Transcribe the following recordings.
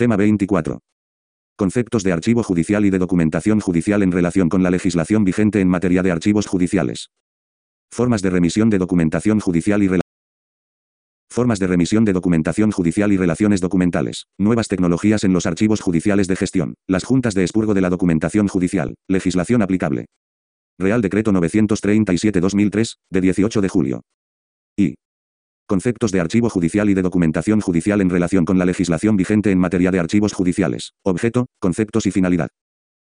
Tema 24. Conceptos de archivo judicial y de documentación judicial en relación con la legislación vigente en materia de archivos judiciales. Formas de remisión de documentación judicial y Formas de remisión de documentación judicial y relaciones documentales. Nuevas tecnologías en los archivos judiciales de gestión. Las juntas de expurgo de la documentación judicial. Legislación aplicable. Real Decreto 937-2003, de 18 de julio. Y. Conceptos de archivo judicial y de documentación judicial en relación con la legislación vigente en materia de archivos judiciales. Objeto, conceptos y finalidad.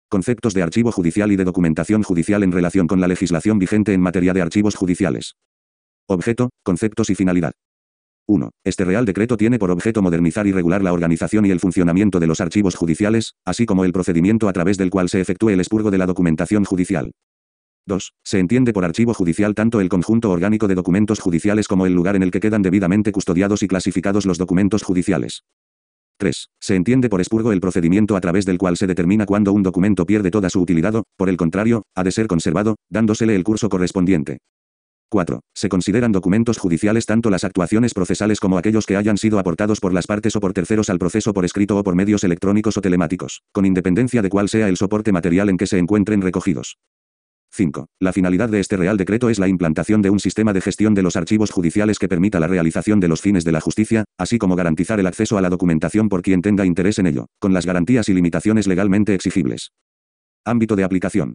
Conceptos de archivo judicial y de documentación judicial en relación con la legislación vigente en materia de archivos judiciales. Objeto, conceptos y finalidad. 1. Este Real Decreto tiene por objeto modernizar y regular la organización y el funcionamiento de los archivos judiciales, así como el procedimiento a través del cual se efectúe el expurgo de la documentación judicial. 2. Se entiende por archivo judicial tanto el conjunto orgánico de documentos judiciales como el lugar en el que quedan debidamente custodiados y clasificados los documentos judiciales. 3. Se entiende por expurgo el procedimiento a través del cual se determina cuándo un documento pierde toda su utilidad o, por el contrario, ha de ser conservado, dándosele el curso correspondiente. 4. Se consideran documentos judiciales tanto las actuaciones procesales como aquellos que hayan sido aportados por las partes o por terceros al proceso por escrito o por medios electrónicos o telemáticos, con independencia de cuál sea el soporte material en que se encuentren recogidos. 5. La finalidad de este Real Decreto es la implantación de un sistema de gestión de los archivos judiciales que permita la realización de los fines de la justicia, así como garantizar el acceso a la documentación por quien tenga interés en ello, con las garantías y limitaciones legalmente exigibles. Ámbito de aplicación.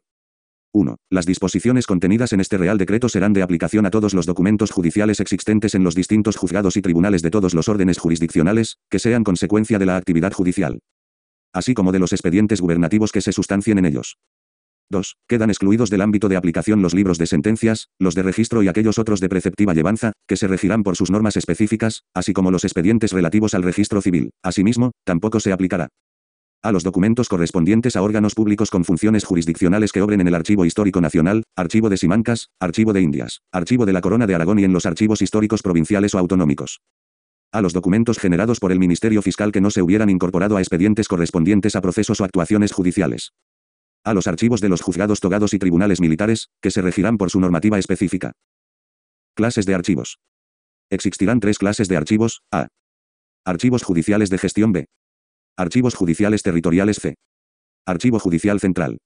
1. Las disposiciones contenidas en este Real Decreto serán de aplicación a todos los documentos judiciales existentes en los distintos juzgados y tribunales de todos los órdenes jurisdiccionales, que sean consecuencia de la actividad judicial. Así como de los expedientes gubernativos que se sustancien en ellos. 2. Quedan excluidos del ámbito de aplicación los libros de sentencias, los de registro y aquellos otros de preceptiva llevanza, que se regirán por sus normas específicas, así como los expedientes relativos al registro civil. Asimismo, tampoco se aplicará a los documentos correspondientes a órganos públicos con funciones jurisdiccionales que obren en el Archivo Histórico Nacional, Archivo de Simancas, Archivo de Indias, Archivo de la Corona de Aragón y en los archivos históricos provinciales o autonómicos. A los documentos generados por el Ministerio Fiscal que no se hubieran incorporado a expedientes correspondientes a procesos o actuaciones judiciales a los archivos de los juzgados togados y tribunales militares, que se regirán por su normativa específica. Clases de archivos. Existirán tres clases de archivos, A. Archivos judiciales de gestión B. Archivos judiciales territoriales C. Archivo judicial central.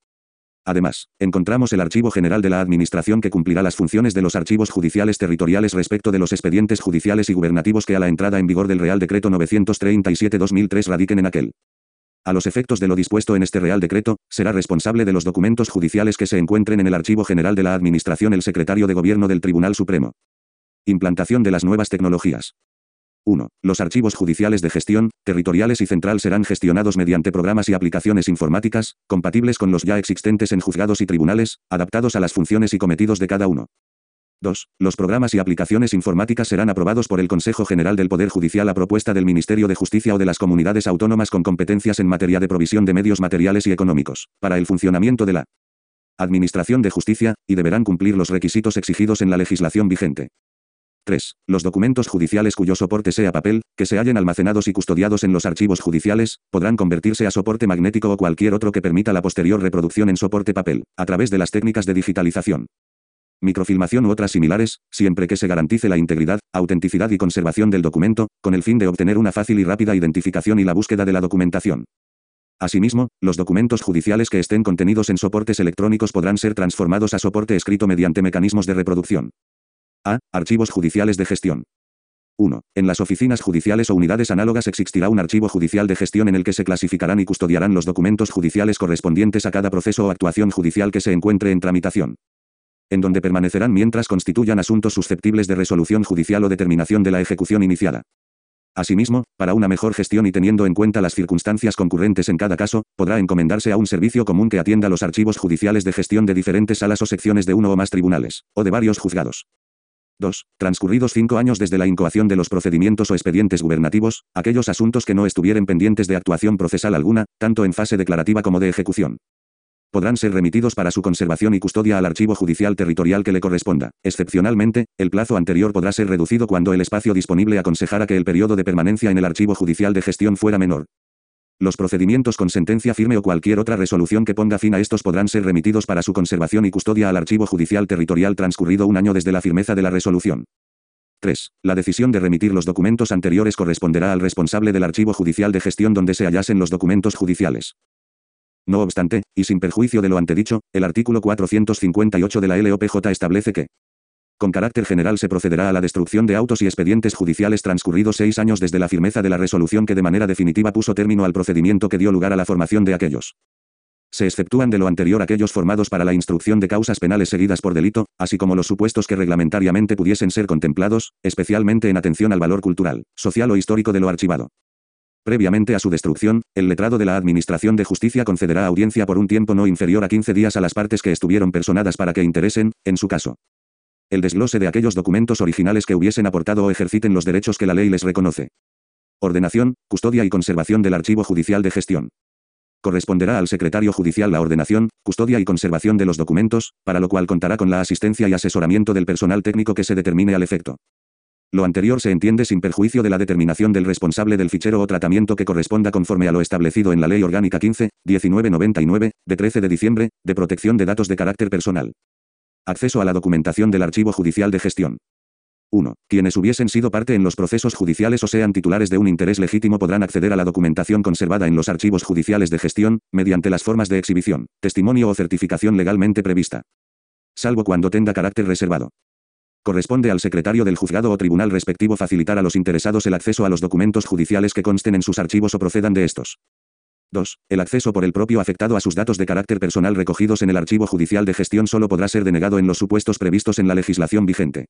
Además, encontramos el Archivo General de la Administración que cumplirá las funciones de los archivos judiciales territoriales respecto de los expedientes judiciales y gubernativos que a la entrada en vigor del Real Decreto 937-2003 radiquen en aquel. A los efectos de lo dispuesto en este Real Decreto, será responsable de los documentos judiciales que se encuentren en el Archivo General de la Administración el Secretario de Gobierno del Tribunal Supremo. Implantación de las nuevas tecnologías. 1. Los archivos judiciales de gestión, territoriales y central serán gestionados mediante programas y aplicaciones informáticas, compatibles con los ya existentes en juzgados y tribunales, adaptados a las funciones y cometidos de cada uno. 2. Los programas y aplicaciones informáticas serán aprobados por el Consejo General del Poder Judicial a propuesta del Ministerio de Justicia o de las comunidades autónomas con competencias en materia de provisión de medios materiales y económicos, para el funcionamiento de la Administración de Justicia, y deberán cumplir los requisitos exigidos en la legislación vigente. 3. Los documentos judiciales cuyo soporte sea papel, que se hallen almacenados y custodiados en los archivos judiciales, podrán convertirse a soporte magnético o cualquier otro que permita la posterior reproducción en soporte papel, a través de las técnicas de digitalización. Microfilmación u otras similares, siempre que se garantice la integridad, autenticidad y conservación del documento, con el fin de obtener una fácil y rápida identificación y la búsqueda de la documentación. Asimismo, los documentos judiciales que estén contenidos en soportes electrónicos podrán ser transformados a soporte escrito mediante mecanismos de reproducción. A. Archivos judiciales de gestión. 1. En las oficinas judiciales o unidades análogas existirá un archivo judicial de gestión en el que se clasificarán y custodiarán los documentos judiciales correspondientes a cada proceso o actuación judicial que se encuentre en tramitación. En donde permanecerán mientras constituyan asuntos susceptibles de resolución judicial o determinación de la ejecución iniciada. Asimismo, para una mejor gestión y teniendo en cuenta las circunstancias concurrentes en cada caso, podrá encomendarse a un servicio común que atienda los archivos judiciales de gestión de diferentes salas o secciones de uno o más tribunales, o de varios juzgados. 2. Transcurridos cinco años desde la incoación de los procedimientos o expedientes gubernativos, aquellos asuntos que no estuvieren pendientes de actuación procesal alguna, tanto en fase declarativa como de ejecución. Podrán ser remitidos para su conservación y custodia al archivo judicial territorial que le corresponda. Excepcionalmente, el plazo anterior podrá ser reducido cuando el espacio disponible aconsejara que el periodo de permanencia en el archivo judicial de gestión fuera menor. Los procedimientos con sentencia firme o cualquier otra resolución que ponga fin a estos podrán ser remitidos para su conservación y custodia al archivo judicial territorial transcurrido un año desde la firmeza de la resolución. 3. La decisión de remitir los documentos anteriores corresponderá al responsable del archivo judicial de gestión donde se hallasen los documentos judiciales. No obstante, y sin perjuicio de lo antedicho, el artículo 458 de la LOPJ establece que con carácter general se procederá a la destrucción de autos y expedientes judiciales transcurridos seis años desde la firmeza de la resolución que de manera definitiva puso término al procedimiento que dio lugar a la formación de aquellos. Se exceptúan de lo anterior aquellos formados para la instrucción de causas penales seguidas por delito, así como los supuestos que reglamentariamente pudiesen ser contemplados, especialmente en atención al valor cultural, social o histórico de lo archivado. Previamente a su destrucción, el letrado de la Administración de Justicia concederá audiencia por un tiempo no inferior a 15 días a las partes que estuvieron personadas para que interesen, en su caso, el desglose de aquellos documentos originales que hubiesen aportado o ejerciten los derechos que la ley les reconoce. Ordenación, custodia y conservación del archivo judicial de gestión. Corresponderá al secretario judicial la ordenación, custodia y conservación de los documentos, para lo cual contará con la asistencia y asesoramiento del personal técnico que se determine al efecto. Lo anterior se entiende sin perjuicio de la determinación del responsable del fichero o tratamiento que corresponda conforme a lo establecido en la Ley Orgánica 15, 1999, de 13 de diciembre, de protección de datos de carácter personal. Acceso a la documentación del Archivo Judicial de Gestión. 1. Quienes hubiesen sido parte en los procesos judiciales o sean titulares de un interés legítimo podrán acceder a la documentación conservada en los archivos judiciales de gestión, mediante las formas de exhibición, testimonio o certificación legalmente prevista. Salvo cuando tenga carácter reservado. Corresponde al secretario del juzgado o tribunal respectivo facilitar a los interesados el acceso a los documentos judiciales que consten en sus archivos o procedan de estos. 2. El acceso por el propio afectado a sus datos de carácter personal recogidos en el archivo judicial de gestión solo podrá ser denegado en los supuestos previstos en la legislación vigente.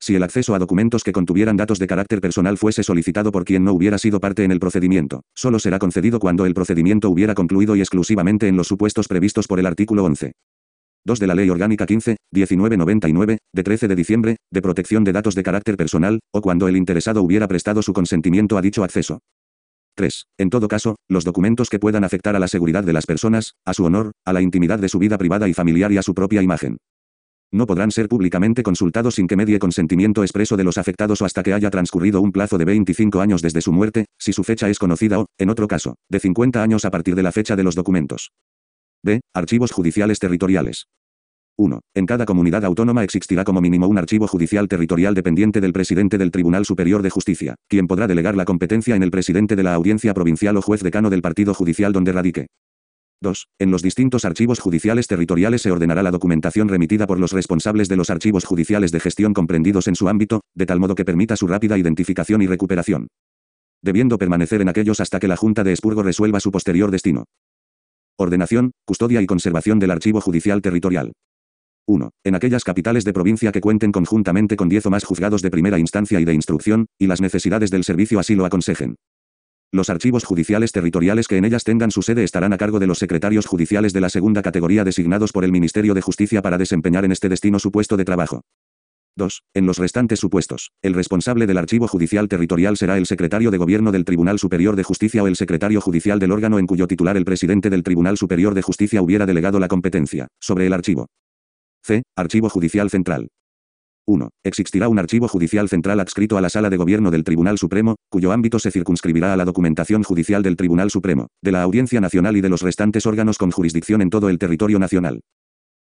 Si el acceso a documentos que contuvieran datos de carácter personal fuese solicitado por quien no hubiera sido parte en el procedimiento, solo será concedido cuando el procedimiento hubiera concluido y exclusivamente en los supuestos previstos por el artículo 11. 2 de la Ley Orgánica 15, 1999, de 13 de diciembre, de protección de datos de carácter personal, o cuando el interesado hubiera prestado su consentimiento a dicho acceso. 3. En todo caso, los documentos que puedan afectar a la seguridad de las personas, a su honor, a la intimidad de su vida privada y familiar y a su propia imagen. No podrán ser públicamente consultados sin que medie consentimiento expreso de los afectados o hasta que haya transcurrido un plazo de 25 años desde su muerte, si su fecha es conocida o, en otro caso, de 50 años a partir de la fecha de los documentos. B. Archivos judiciales territoriales. 1. En cada comunidad autónoma existirá como mínimo un archivo judicial territorial dependiente del presidente del Tribunal Superior de Justicia, quien podrá delegar la competencia en el presidente de la audiencia provincial o juez decano del partido judicial donde radique. 2. En los distintos archivos judiciales territoriales se ordenará la documentación remitida por los responsables de los archivos judiciales de gestión comprendidos en su ámbito, de tal modo que permita su rápida identificación y recuperación. Debiendo permanecer en aquellos hasta que la Junta de Expurgo resuelva su posterior destino. Ordenación, custodia y conservación del archivo judicial territorial. 1. En aquellas capitales de provincia que cuenten conjuntamente con 10 o más juzgados de primera instancia y de instrucción, y las necesidades del servicio así lo aconsejen. Los archivos judiciales territoriales que en ellas tengan su sede estarán a cargo de los secretarios judiciales de la segunda categoría designados por el Ministerio de Justicia para desempeñar en este destino su puesto de trabajo. 2. En los restantes supuestos, el responsable del archivo judicial territorial será el secretario de Gobierno del Tribunal Superior de Justicia o el secretario judicial del órgano en cuyo titular el presidente del Tribunal Superior de Justicia hubiera delegado la competencia, sobre el archivo. C. Archivo Judicial Central. 1. Existirá un archivo judicial central adscrito a la Sala de Gobierno del Tribunal Supremo, cuyo ámbito se circunscribirá a la documentación judicial del Tribunal Supremo, de la Audiencia Nacional y de los restantes órganos con jurisdicción en todo el territorio nacional.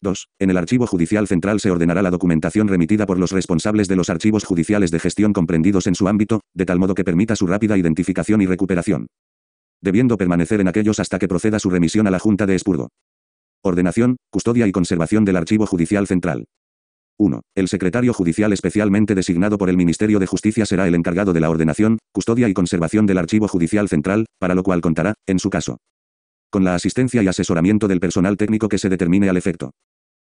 2. En el Archivo Judicial Central se ordenará la documentación remitida por los responsables de los archivos judiciales de gestión comprendidos en su ámbito, de tal modo que permita su rápida identificación y recuperación. Debiendo permanecer en aquellos hasta que proceda su remisión a la Junta de Expurgo. Ordenación, custodia y conservación del Archivo Judicial Central. 1. El secretario judicial especialmente designado por el Ministerio de Justicia será el encargado de la ordenación, custodia y conservación del Archivo Judicial Central, para lo cual contará, en su caso, con la asistencia y asesoramiento del personal técnico que se determine al efecto.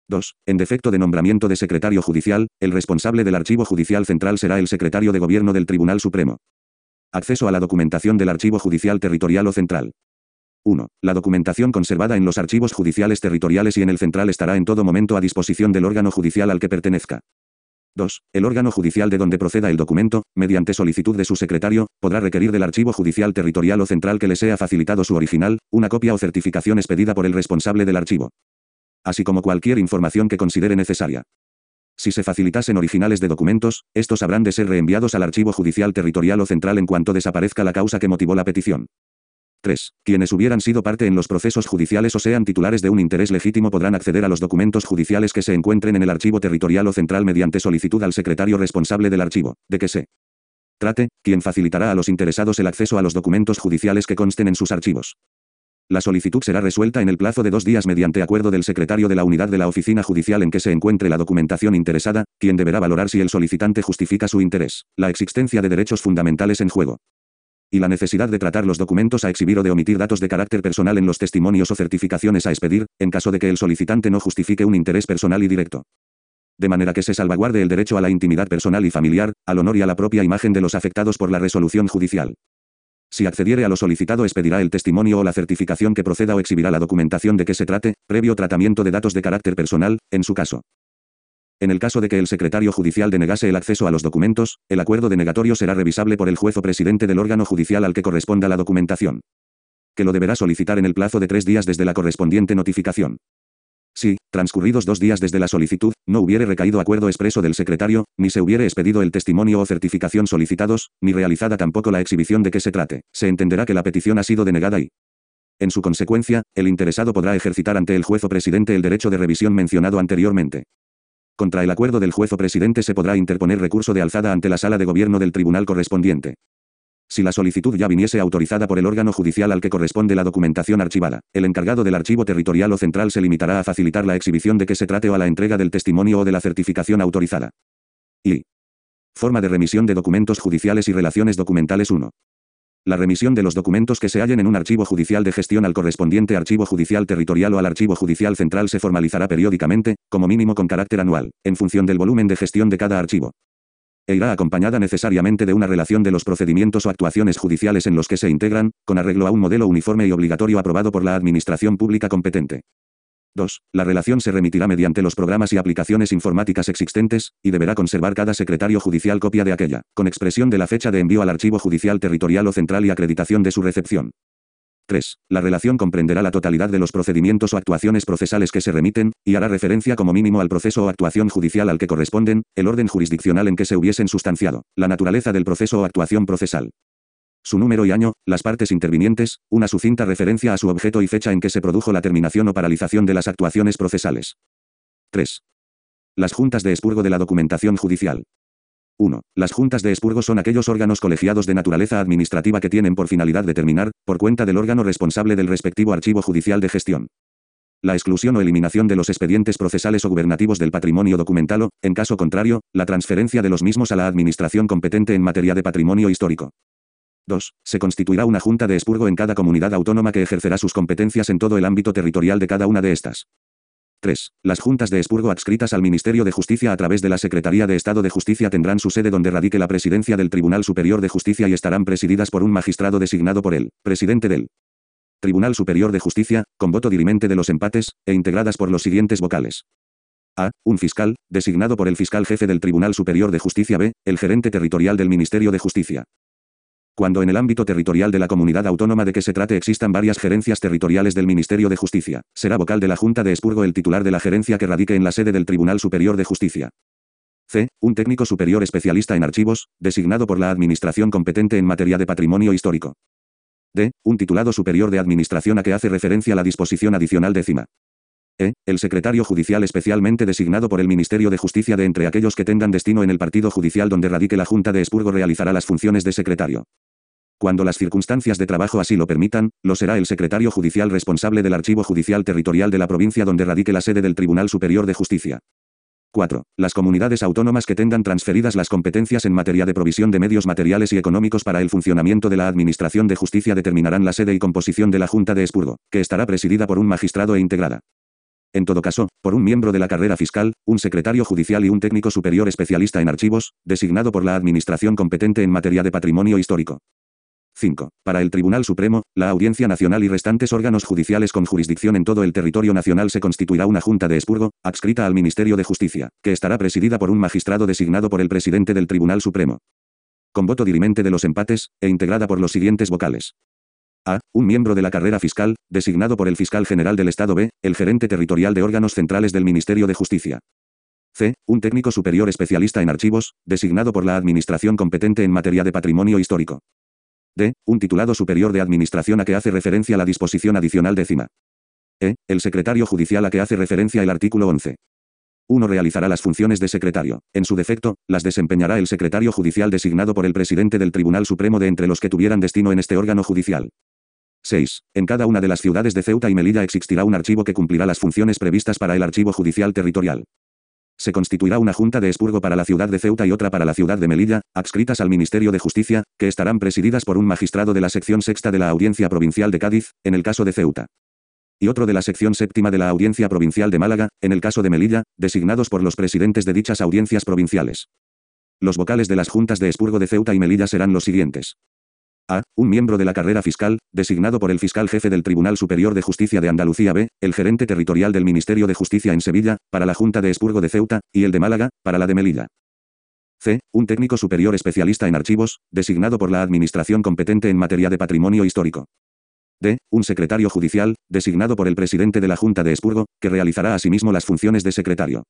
2. En defecto de nombramiento de secretario judicial, el responsable del Archivo Judicial Central será el secretario de Gobierno del Tribunal Supremo. Acceso a la documentación del Archivo Judicial Territorial o Central. 1. La documentación conservada en los archivos judiciales territoriales y en el central estará en todo momento a disposición del órgano judicial al que pertenezca. 2. El órgano judicial de donde proceda el documento, mediante solicitud de su secretario, podrá requerir del archivo judicial territorial o central que le sea facilitado su original, una copia o certificación expedida por el responsable del archivo así como cualquier información que considere necesaria. Si se facilitasen originales de documentos, estos habrán de ser reenviados al archivo judicial territorial o central en cuanto desaparezca la causa que motivó la petición. 3. Quienes hubieran sido parte en los procesos judiciales o sean titulares de un interés legítimo podrán acceder a los documentos judiciales que se encuentren en el archivo territorial o central mediante solicitud al secretario responsable del archivo, de que se trate, quien facilitará a los interesados el acceso a los documentos judiciales que consten en sus archivos. La solicitud será resuelta en el plazo de dos días mediante acuerdo del secretario de la unidad de la oficina judicial en que se encuentre la documentación interesada, quien deberá valorar si el solicitante justifica su interés, la existencia de derechos fundamentales en juego, y la necesidad de tratar los documentos a exhibir o de omitir datos de carácter personal en los testimonios o certificaciones a expedir, en caso de que el solicitante no justifique un interés personal y directo. De manera que se salvaguarde el derecho a la intimidad personal y familiar, al honor y a la propia imagen de los afectados por la resolución judicial. Si accediere a lo solicitado expedirá el testimonio o la certificación que proceda o exhibirá la documentación de que se trate, previo tratamiento de datos de carácter personal, en su caso. En el caso de que el secretario judicial denegase el acceso a los documentos, el acuerdo denegatorio será revisable por el juez o presidente del órgano judicial al que corresponda la documentación. Que lo deberá solicitar en el plazo de tres días desde la correspondiente notificación. Si, transcurridos dos días desde la solicitud, no hubiere recaído acuerdo expreso del secretario, ni se hubiere expedido el testimonio o certificación solicitados, ni realizada tampoco la exhibición de que se trate, se entenderá que la petición ha sido denegada y, en su consecuencia, el interesado podrá ejercitar ante el juez o presidente el derecho de revisión mencionado anteriormente. Contra el acuerdo del juez o presidente se podrá interponer recurso de alzada ante la sala de gobierno del tribunal correspondiente. Si la solicitud ya viniese autorizada por el órgano judicial al que corresponde la documentación archivada, el encargado del archivo territorial o central se limitará a facilitar la exhibición de que se trate o a la entrega del testimonio o de la certificación autorizada. Y. Forma de remisión de documentos judiciales y relaciones documentales 1. La remisión de los documentos que se hallen en un archivo judicial de gestión al correspondiente archivo judicial territorial o al archivo judicial central se formalizará periódicamente, como mínimo con carácter anual, en función del volumen de gestión de cada archivo. E irá acompañada necesariamente de una relación de los procedimientos o actuaciones judiciales en los que se integran, con arreglo a un modelo uniforme y obligatorio aprobado por la Administración Pública competente. 2. La relación se remitirá mediante los programas y aplicaciones informáticas existentes, y deberá conservar cada secretario judicial copia de aquella, con expresión de la fecha de envío al archivo judicial territorial o central y acreditación de su recepción. 3. La relación comprenderá la totalidad de los procedimientos o actuaciones procesales que se remiten, y hará referencia como mínimo al proceso o actuación judicial al que corresponden, el orden jurisdiccional en que se hubiesen sustanciado, la naturaleza del proceso o actuación procesal, su número y año, las partes intervinientes, una sucinta referencia a su objeto y fecha en que se produjo la terminación o paralización de las actuaciones procesales. 3. Las juntas de expurgo de la documentación judicial. 1. Las juntas de expurgo son aquellos órganos colegiados de naturaleza administrativa que tienen por finalidad determinar, por cuenta del órgano responsable del respectivo archivo judicial de gestión, la exclusión o eliminación de los expedientes procesales o gubernativos del patrimonio documental o, en caso contrario, la transferencia de los mismos a la administración competente en materia de patrimonio histórico. 2. Se constituirá una junta de expurgo en cada comunidad autónoma que ejercerá sus competencias en todo el ámbito territorial de cada una de estas. 3. Las juntas de expurgo adscritas al Ministerio de Justicia a través de la Secretaría de Estado de Justicia tendrán su sede donde radique la presidencia del Tribunal Superior de Justicia y estarán presididas por un magistrado designado por él, presidente del Tribunal Superior de Justicia, con voto dirimente de los empates, e integradas por los siguientes vocales. A. Un fiscal, designado por el fiscal jefe del Tribunal Superior de Justicia B. El gerente territorial del Ministerio de Justicia. Cuando en el ámbito territorial de la comunidad autónoma de que se trate existan varias gerencias territoriales del Ministerio de Justicia, será vocal de la Junta de Expurgo el titular de la gerencia que radique en la sede del Tribunal Superior de Justicia. C. Un técnico superior especialista en archivos, designado por la Administración competente en materia de patrimonio histórico. D. Un titulado superior de administración a que hace referencia la disposición adicional décima. E. El secretario judicial especialmente designado por el Ministerio de Justicia de entre aquellos que tengan destino en el partido judicial donde radique la Junta de Expurgo realizará las funciones de secretario. Cuando las circunstancias de trabajo así lo permitan, lo será el secretario judicial responsable del archivo judicial territorial de la provincia donde radique la sede del Tribunal Superior de Justicia. 4. Las comunidades autónomas que tengan transferidas las competencias en materia de provisión de medios materiales y económicos para el funcionamiento de la Administración de Justicia determinarán la sede y composición de la Junta de Expurgo, que estará presidida por un magistrado e integrada. En todo caso, por un miembro de la carrera fiscal, un secretario judicial y un técnico superior especialista en archivos, designado por la Administración competente en materia de patrimonio histórico. 5. Para el Tribunal Supremo, la Audiencia Nacional y restantes órganos judiciales con jurisdicción en todo el territorio nacional se constituirá una Junta de Expurgo, adscrita al Ministerio de Justicia, que estará presidida por un magistrado designado por el presidente del Tribunal Supremo. Con voto dirimente de los empates, e integrada por los siguientes vocales. A. Un miembro de la carrera fiscal, designado por el fiscal general del Estado B, el gerente territorial de órganos centrales del Ministerio de Justicia. C. Un técnico superior especialista en archivos, designado por la Administración competente en materia de patrimonio histórico. D. Un titulado superior de administración a que hace referencia la disposición adicional décima. E. El secretario judicial a que hace referencia el artículo 11. 1. Realizará las funciones de secretario. En su defecto, las desempeñará el secretario judicial designado por el presidente del Tribunal Supremo de entre los que tuvieran destino en este órgano judicial. 6. En cada una de las ciudades de Ceuta y Melilla existirá un archivo que cumplirá las funciones previstas para el archivo judicial territorial. Se constituirá una junta de expurgo para la ciudad de Ceuta y otra para la ciudad de Melilla, adscritas al Ministerio de Justicia, que estarán presididas por un magistrado de la sección sexta de la Audiencia Provincial de Cádiz, en el caso de Ceuta y otro de la sección séptima de la Audiencia Provincial de Málaga, en el caso de Melilla, designados por los presidentes de dichas audiencias provinciales. Los vocales de las juntas de expurgo de Ceuta y Melilla serán los siguientes. A. Un miembro de la carrera fiscal, designado por el fiscal jefe del Tribunal Superior de Justicia de Andalucía B, el gerente territorial del Ministerio de Justicia en Sevilla, para la Junta de Expurgo de Ceuta, y el de Málaga, para la de Melilla. C. Un técnico superior especialista en archivos, designado por la Administración competente en materia de patrimonio histórico. D. Un secretario judicial, designado por el presidente de la Junta de Expurgo, que realizará asimismo las funciones de secretario.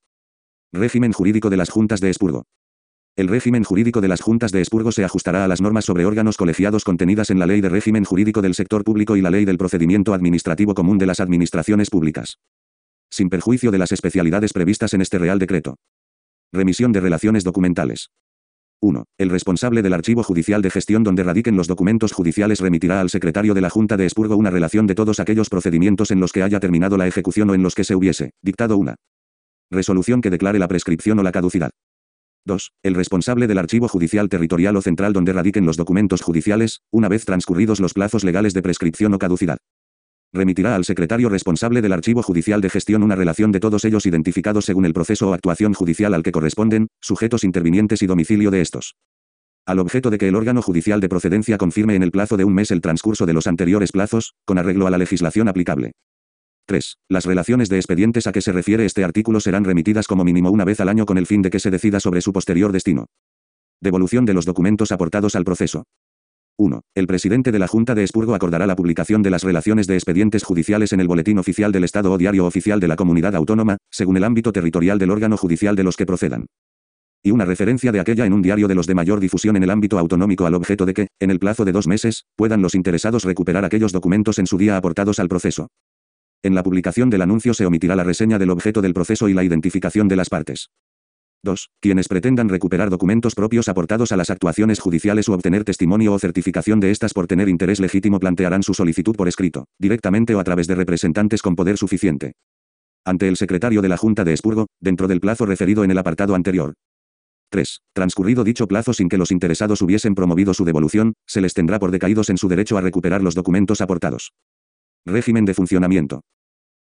Régimen jurídico de las juntas de expurgo. El régimen jurídico de las juntas de expurgo se ajustará a las normas sobre órganos colegiados contenidas en la Ley de Régimen Jurídico del Sector Público y la Ley del Procedimiento Administrativo Común de las Administraciones Públicas. Sin perjuicio de las especialidades previstas en este Real Decreto. Remisión de relaciones documentales. 1. El responsable del archivo judicial de gestión donde radiquen los documentos judiciales remitirá al secretario de la Junta de Expurgo una relación de todos aquellos procedimientos en los que haya terminado la ejecución o en los que se hubiese dictado una resolución que declare la prescripción o la caducidad. 2. El responsable del archivo judicial territorial o central donde radiquen los documentos judiciales, una vez transcurridos los plazos legales de prescripción o caducidad remitirá al secretario responsable del archivo judicial de gestión una relación de todos ellos identificados según el proceso o actuación judicial al que corresponden, sujetos intervinientes y domicilio de estos. Al objeto de que el órgano judicial de procedencia confirme en el plazo de un mes el transcurso de los anteriores plazos, con arreglo a la legislación aplicable. 3. Las relaciones de expedientes a que se refiere este artículo serán remitidas como mínimo una vez al año con el fin de que se decida sobre su posterior destino. Devolución de los documentos aportados al proceso. 1. El presidente de la Junta de Expurgo acordará la publicación de las relaciones de expedientes judiciales en el Boletín Oficial del Estado o Diario Oficial de la Comunidad Autónoma, según el ámbito territorial del órgano judicial de los que procedan. Y una referencia de aquella en un diario de los de mayor difusión en el ámbito autonómico al objeto de que, en el plazo de dos meses, puedan los interesados recuperar aquellos documentos en su día aportados al proceso. En la publicación del anuncio se omitirá la reseña del objeto del proceso y la identificación de las partes. 2. Quienes pretendan recuperar documentos propios aportados a las actuaciones judiciales u obtener testimonio o certificación de estas por tener interés legítimo plantearán su solicitud por escrito, directamente o a través de representantes con poder suficiente. Ante el secretario de la Junta de Expurgo, dentro del plazo referido en el apartado anterior. 3. Transcurrido dicho plazo sin que los interesados hubiesen promovido su devolución, se les tendrá por decaídos en su derecho a recuperar los documentos aportados. Régimen de funcionamiento.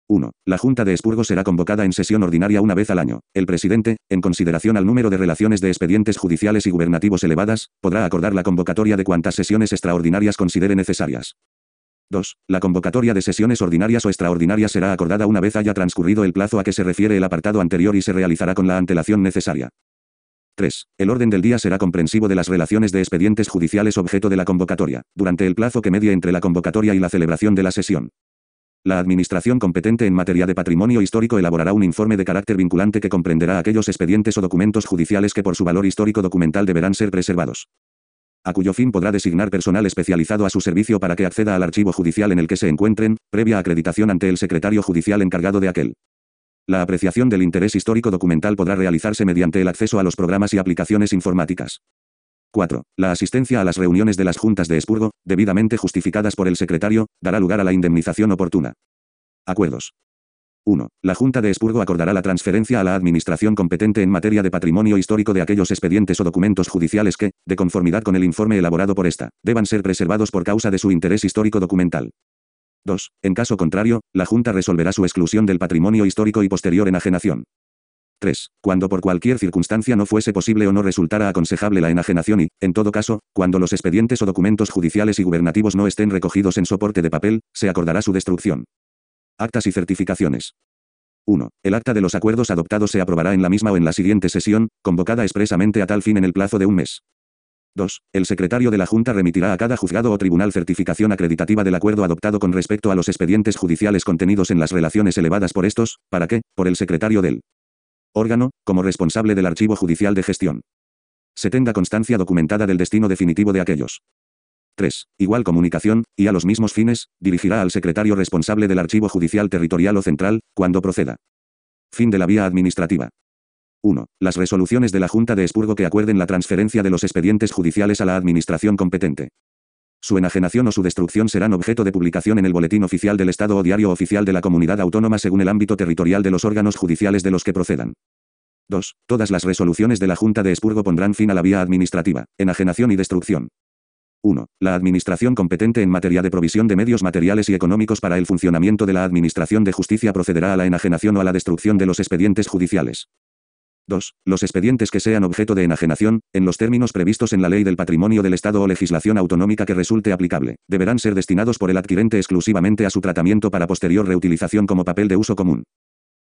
1. La Junta de Expurgo será convocada en sesión ordinaria una vez al año. El presidente, en consideración al número de relaciones de expedientes judiciales y gubernativos elevadas, podrá acordar la convocatoria de cuantas sesiones extraordinarias considere necesarias. 2. La convocatoria de sesiones ordinarias o extraordinarias será acordada una vez haya transcurrido el plazo a que se refiere el apartado anterior y se realizará con la antelación necesaria. 3. El orden del día será comprensivo de las relaciones de expedientes judiciales objeto de la convocatoria, durante el plazo que medie entre la convocatoria y la celebración de la sesión. La Administración competente en materia de patrimonio histórico elaborará un informe de carácter vinculante que comprenderá aquellos expedientes o documentos judiciales que por su valor histórico documental deberán ser preservados. A cuyo fin podrá designar personal especializado a su servicio para que acceda al archivo judicial en el que se encuentren, previa acreditación ante el secretario judicial encargado de aquel. La apreciación del interés histórico documental podrá realizarse mediante el acceso a los programas y aplicaciones informáticas. 4. La asistencia a las reuniones de las juntas de expurgo, debidamente justificadas por el secretario, dará lugar a la indemnización oportuna. Acuerdos. 1. La Junta de Expurgo acordará la transferencia a la Administración competente en materia de patrimonio histórico de aquellos expedientes o documentos judiciales que, de conformidad con el informe elaborado por esta, deban ser preservados por causa de su interés histórico documental. 2. En caso contrario, la Junta resolverá su exclusión del patrimonio histórico y posterior enajenación. 3. Cuando por cualquier circunstancia no fuese posible o no resultara aconsejable la enajenación y, en todo caso, cuando los expedientes o documentos judiciales y gubernativos no estén recogidos en soporte de papel, se acordará su destrucción. Actas y certificaciones. 1. El acta de los acuerdos adoptados se aprobará en la misma o en la siguiente sesión, convocada expresamente a tal fin en el plazo de un mes. 2. El secretario de la Junta remitirá a cada juzgado o tribunal certificación acreditativa del acuerdo adoptado con respecto a los expedientes judiciales contenidos en las relaciones elevadas por estos, para que, por el secretario del órgano, como responsable del archivo judicial de gestión. Se tenga constancia documentada del destino definitivo de aquellos 3. Igual comunicación, y a los mismos fines, dirigirá al secretario responsable del archivo judicial territorial o central, cuando proceda. Fin de la vía administrativa. 1. Las resoluciones de la Junta de Expurgo que acuerden la transferencia de los expedientes judiciales a la administración competente. Su enajenación o su destrucción serán objeto de publicación en el Boletín Oficial del Estado o Diario Oficial de la Comunidad Autónoma según el ámbito territorial de los órganos judiciales de los que procedan. 2. Todas las resoluciones de la Junta de Expurgo pondrán fin a la vía administrativa, enajenación y destrucción. 1. La Administración competente en materia de provisión de medios materiales y económicos para el funcionamiento de la Administración de Justicia procederá a la enajenación o a la destrucción de los expedientes judiciales. 2. Los expedientes que sean objeto de enajenación, en los términos previstos en la Ley del Patrimonio del Estado o legislación autonómica que resulte aplicable, deberán ser destinados por el adquirente exclusivamente a su tratamiento para posterior reutilización como papel de uso común.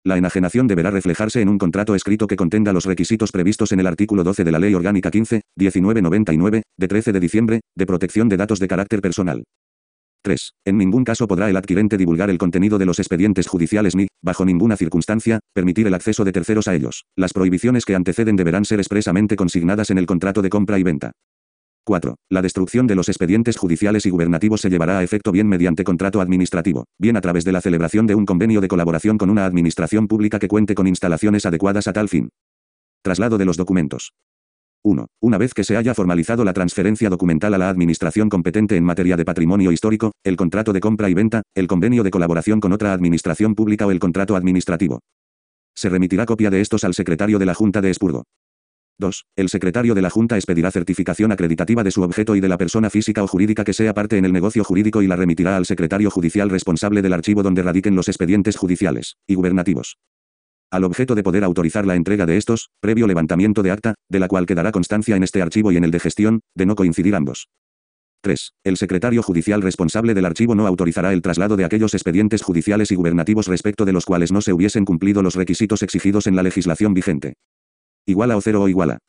La enajenación deberá reflejarse en un contrato escrito que contenga los requisitos previstos en el artículo 12 de la Ley Orgánica 15, 1999, de 13 de diciembre, de protección de datos de carácter personal. 3. En ningún caso podrá el adquirente divulgar el contenido de los expedientes judiciales ni, bajo ninguna circunstancia, permitir el acceso de terceros a ellos. Las prohibiciones que anteceden deberán ser expresamente consignadas en el contrato de compra y venta. 4. La destrucción de los expedientes judiciales y gubernativos se llevará a efecto bien mediante contrato administrativo, bien a través de la celebración de un convenio de colaboración con una administración pública que cuente con instalaciones adecuadas a tal fin. Traslado de los documentos. 1. Una vez que se haya formalizado la transferencia documental a la administración competente en materia de patrimonio histórico, el contrato de compra y venta, el convenio de colaboración con otra administración pública o el contrato administrativo. Se remitirá copia de estos al secretario de la Junta de Expurgo. 2. El secretario de la Junta expedirá certificación acreditativa de su objeto y de la persona física o jurídica que sea parte en el negocio jurídico y la remitirá al secretario judicial responsable del archivo donde radiquen los expedientes judiciales y gubernativos al objeto de poder autorizar la entrega de estos, previo levantamiento de acta, de la cual quedará constancia en este archivo y en el de gestión, de no coincidir ambos. 3. El secretario judicial responsable del archivo no autorizará el traslado de aquellos expedientes judiciales y gubernativos respecto de los cuales no se hubiesen cumplido los requisitos exigidos en la legislación vigente. Iguala o cero o iguala.